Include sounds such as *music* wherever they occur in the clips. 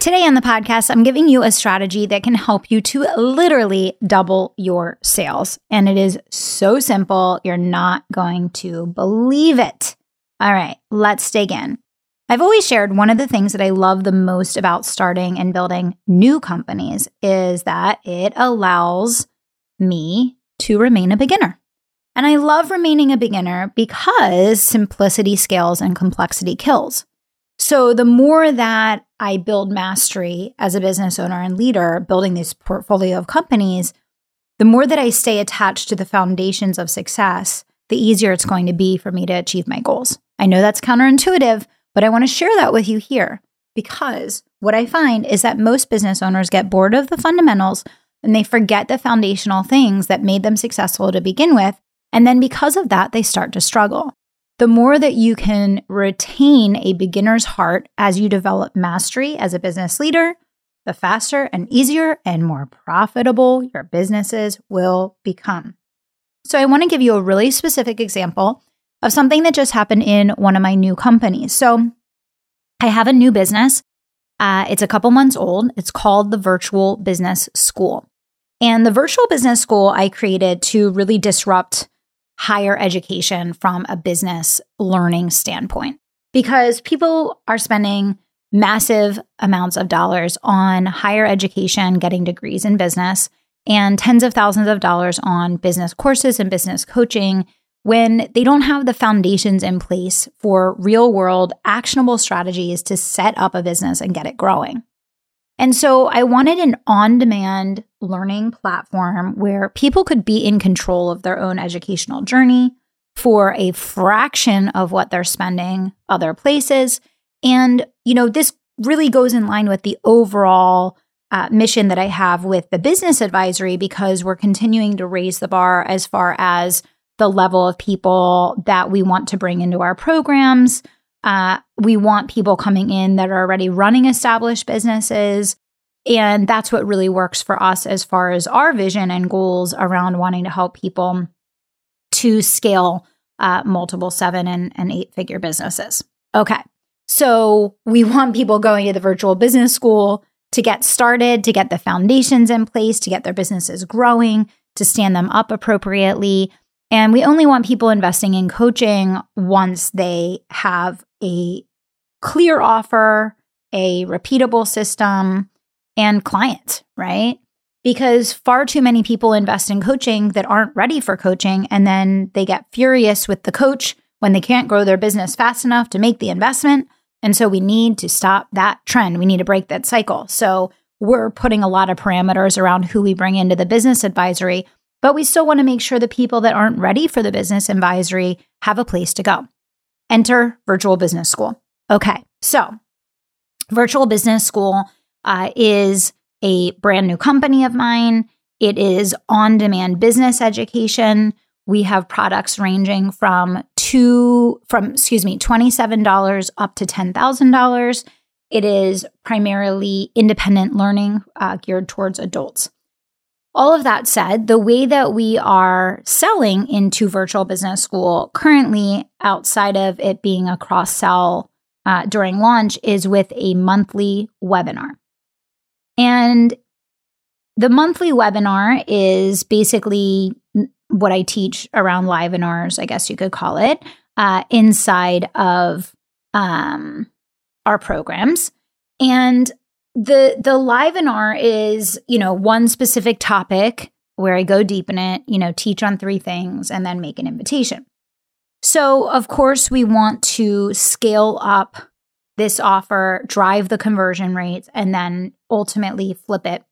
Today on the podcast, I'm giving you a strategy that can help you to literally double your sales. And it is so simple, you're not going to believe it. All right, let's dig in. I've always shared one of the things that I love the most about starting and building new companies is that it allows me to remain a beginner. And I love remaining a beginner because simplicity scales and complexity kills. So the more that I build mastery as a business owner and leader, building this portfolio of companies, the more that I stay attached to the foundations of success, the easier it's going to be for me to achieve my goals. I know that's counterintuitive, but I want to share that with you here because what I find is that most business owners get bored of the fundamentals and they forget the foundational things that made them successful to begin with. And then because of that, they start to struggle the more that you can retain a beginner's heart as you develop mastery as a business leader, the faster and easier and more profitable your businesses will become. So, I want to give you a really specific example of something that just happened in one of my new companies. So, I have a new business. Uh, it's a couple months old. It's called the Virtual Business School. And the Virtual Business School I created to really disrupt higher education from a business learning standpoint because people are spending massive amounts of dollars on higher education, getting degrees in business, and tens of thousands of dollars on business courses and business coaching when they don't have the foundations in place for real world actionable strategies to set up a business and get it growing. And so I wanted an on demand learning platform where people could be in control of their own educational journey for a fraction of what they're spending other places. And, you know, this really goes in line with the overall uh, mission that I have with the business advisory because we're continuing to raise the bar as far as the level of people that we want to bring into our programs uh, we want people coming in that are already running established businesses. And that's what really works for us as far as our vision and goals around wanting to help people to scale uh, multiple seven and, and eight figure businesses. Okay. So we *laughs* want people going to the virtual business school to get started, to get the foundations in place, to get their businesses growing, to stand them up appropriately. And we only want people investing in coaching once they have a clear offer, a repeatable system, and clients, right? Because far too many people invest in coaching that aren't ready for coaching. And then they get furious with the coach when they can't grow their business fast enough to make the investment. And so we need to stop that trend. We need to break that cycle. So we're putting a lot of parameters around who we bring into the business advisory but we still want to make sure the people that aren't ready for the business advisory have a place to go. Enter Virtual Business School. Okay, so Virtual Business School uh, is a brand new company of mine. It is on demand business education. We have products ranging from two from excuse me $27 up to $10,000. It is primarily independent learning uh, geared towards adults. All of that said, the way that we are selling into virtual business school currently, outside of it being a cross sell uh, during launch, is with a monthly webinar. And the monthly webinar is basically what I teach around live webinars, I guess you could call it, uh, inside of um, our programs. And the the live webinar is you know one specific topic where I go deep in it, you know, teach on three things and then make an invitation. So, of course, we want to scale up this offer, drive the conversion rates, and then ultimately flip it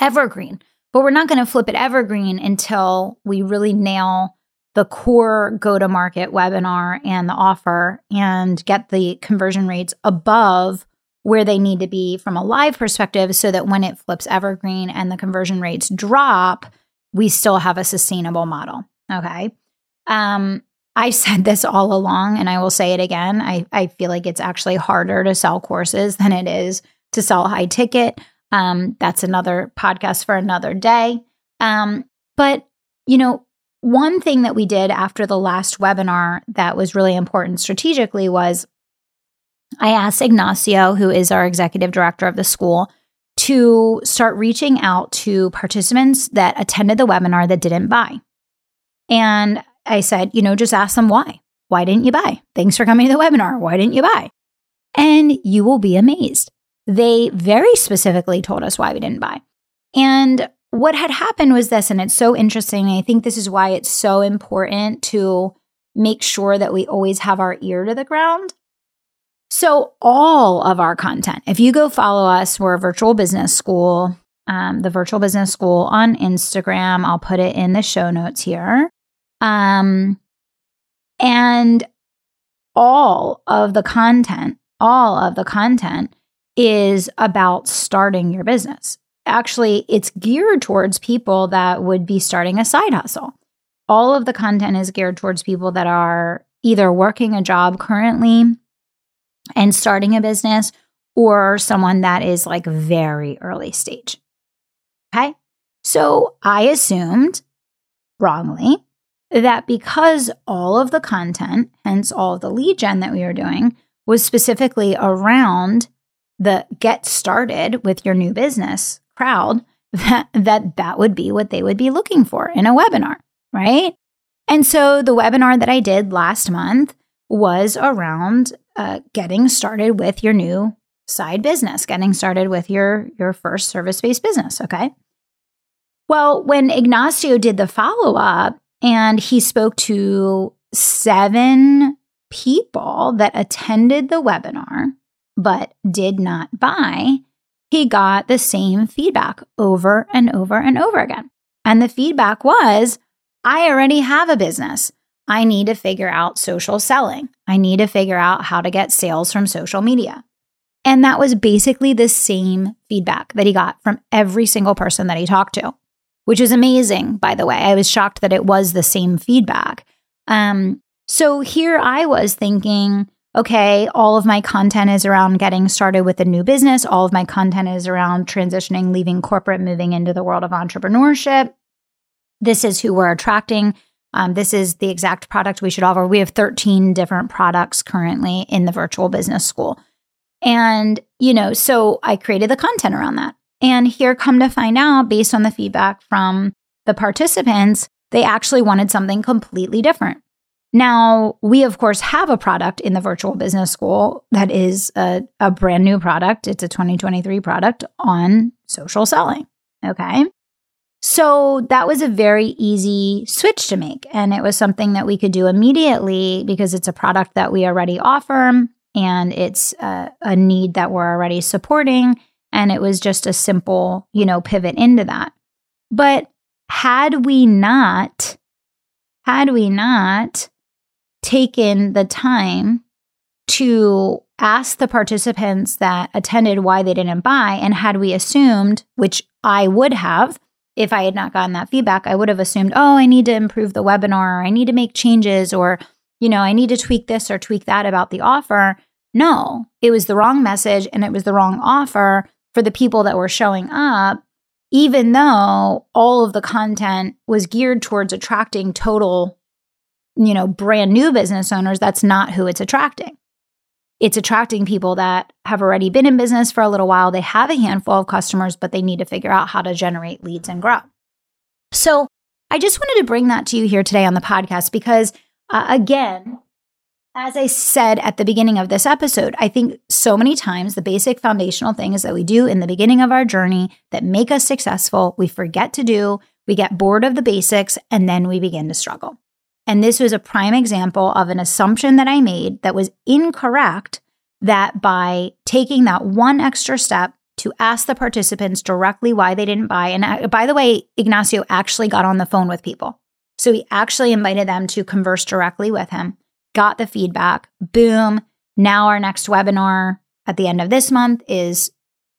evergreen. But we're not going to flip it evergreen until we really nail the core go to market webinar and the offer and get the conversion rates above where they need to be from a live perspective so that when it flips evergreen and the conversion rates drop, we still have a sustainable model. Okay. Um, I've said this all along and I will say it again. I, I feel like it's actually harder to sell courses than it is to sell high ticket. Um, that's another podcast for another day. Um, but, you know, one thing that we did after the last webinar that was really important strategically was I asked Ignacio, who is our executive director of the school, to start reaching out to participants that attended the webinar that didn't buy. And I said, you know, just ask them why. Why didn't you buy? Thanks for coming to the webinar. Why didn't you buy? And you will be amazed. They very specifically told us why we didn't buy. And what had happened was this, and it's so interesting. I think this is why it's so important to make sure that we always have our ear to the ground. So, all of our content, if you go follow us, we're a virtual business school, um, the virtual business school on Instagram. I'll put it in the show notes here. Um, and all of the content, all of the content is about starting your business. Actually, it's geared towards people that would be starting a side hustle. All of the content is geared towards people that are either working a job currently and starting a business or someone that is like very early stage. Okay. So I assumed wrongly that because all of the content, hence all of the lead gen that we were doing, was specifically around the get started with your new business crowd, *laughs* that, that that would be what they would be looking for in a webinar, right? And so the webinar that I did last month was around uh, getting started with your new side business, getting started with your your first service based business. Okay. Well, when Ignacio did the follow up, and he spoke to seven people that attended the webinar but did not buy, he got the same feedback over and over and over again. And the feedback was I already have a business. I need to figure out social selling. I need to figure out how to get sales from social media. And that was basically the same feedback that he got from every single person that he talked to which is amazing, by the way. I was shocked that it was the same feedback. Um, so here I was thinking, okay, all of my content is around getting started with a new business. All of my content is around transitioning, leaving corporate, moving into the world of entrepreneurship. This is who we're attracting. Um, this is the exact product we should offer. We have 13 different products currently in the virtual business school. And, you know, so I created the content around that. And here, come to find out, based on the feedback from the participants, they actually wanted something completely different. Now, we of course have a product in the virtual business school that is a, a brand new product. It's a 2023 product on social selling. Okay. So that was a very easy switch to make. And it was something that we could do immediately because it's a product that we already offer and it's a, a need that we're already supporting. And it was just a simple, you know, pivot into that. But had we not, had we not taken the time to ask the participants that attended why they didn't buy, and had we assumed, which I would have, if I had not gotten that feedback, I would have assumed, oh, I need to improve the webinar, or I need to make changes, or, you know, I need to tweak this or tweak that about the offer. No, it was the wrong message and it was the wrong offer for the people that were showing up, even though all of the content was geared towards attracting total, you know, brand new business owners, that's not who it's attracting. It's attracting people that have already been in business for a little while. They have a handful of customers, but they need to figure out how to generate leads and grow. So I just wanted to bring that to you here today on the podcast because, uh, again, as I said at the beginning of this episode, I think so many times the basic foundational things that we do in the beginning of our journey that make us successful, we forget to do, we get bored of the basics, and then we begin to struggle. And this was a prime example of an assumption that I made that was incorrect. That by taking that one extra step to ask the participants directly why they didn't buy, and uh, by the way, Ignacio actually got on the phone with people. So he actually invited them to converse directly with him got the feedback. Boom. Now, our next webinar at the end of this month is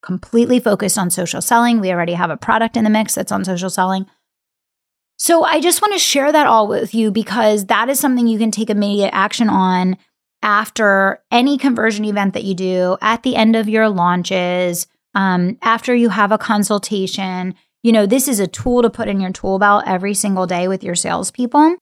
completely focused on social selling. We already have a product in the mix that's on social selling. So I just want to share that all with you because that is something you can take immediate action on after any conversion event that you do, at the end of your launches, um, after you have a consultation. You know, this is a tool to put in your tool belt every single day with your salespeople.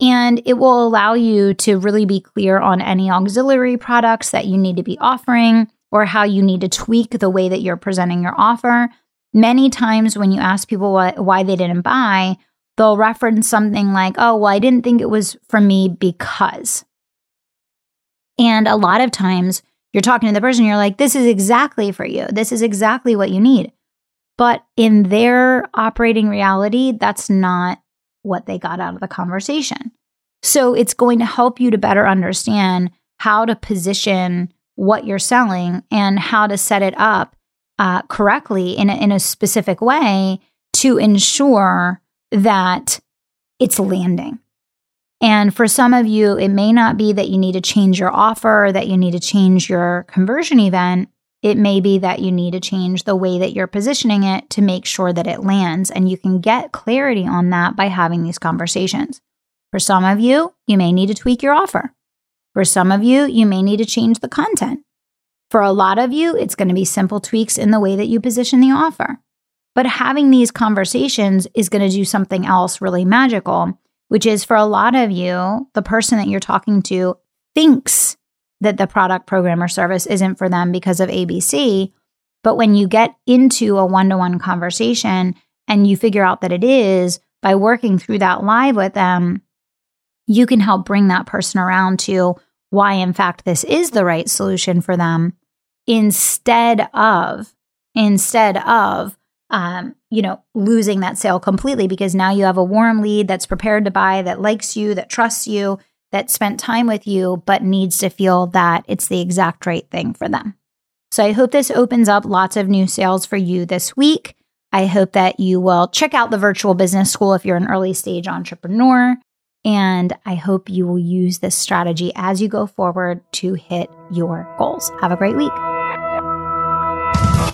And it will allow you to really be clear on any auxiliary products that you need to be offering or how you need to tweak the way that you're presenting your offer. Many times when you ask people what, why they didn't buy, they'll reference something like, oh, well, I didn't think it was for me because. And a lot of times you're talking to the person, you're like, this is exactly for you. This is exactly what you need. But in their operating reality, that's not what they got out of the conversation. So it's going to help you to better understand how to position what you're selling and how to set it up uh, correctly in a, in a specific way to ensure that it's landing. And for some of you, it may not be that you need to change your offer, that you need to change your conversion event. It may be that you need to change the way that you're positioning it to make sure that it lands. And you can get clarity on that by having these conversations. For some of you, you may need to tweak your offer. For some of you, you may need to change the content. For a lot of you, it's going to be simple tweaks in the way that you position the offer. But having these conversations is going to do something else really magical, which is for a lot of you, the person that you're talking to thinks that the product, program, or service isn't for them because of ABC. But when you get into a one to one conversation and you figure out that it is by working through that live with them, you can help bring that person around to why, in fact, this is the right solution for them instead of, instead of, um, you know, losing that sale completely because now you have a warm lead that's prepared to buy, that likes you, that trusts you, that spent time with you, but needs to feel that it's the exact right thing for them. So I hope this opens up lots of new sales for you this week. I hope that you will check out the virtual business school if you're an early stage entrepreneur. And I hope you will use this strategy as you go forward to hit your goals. Have a great week.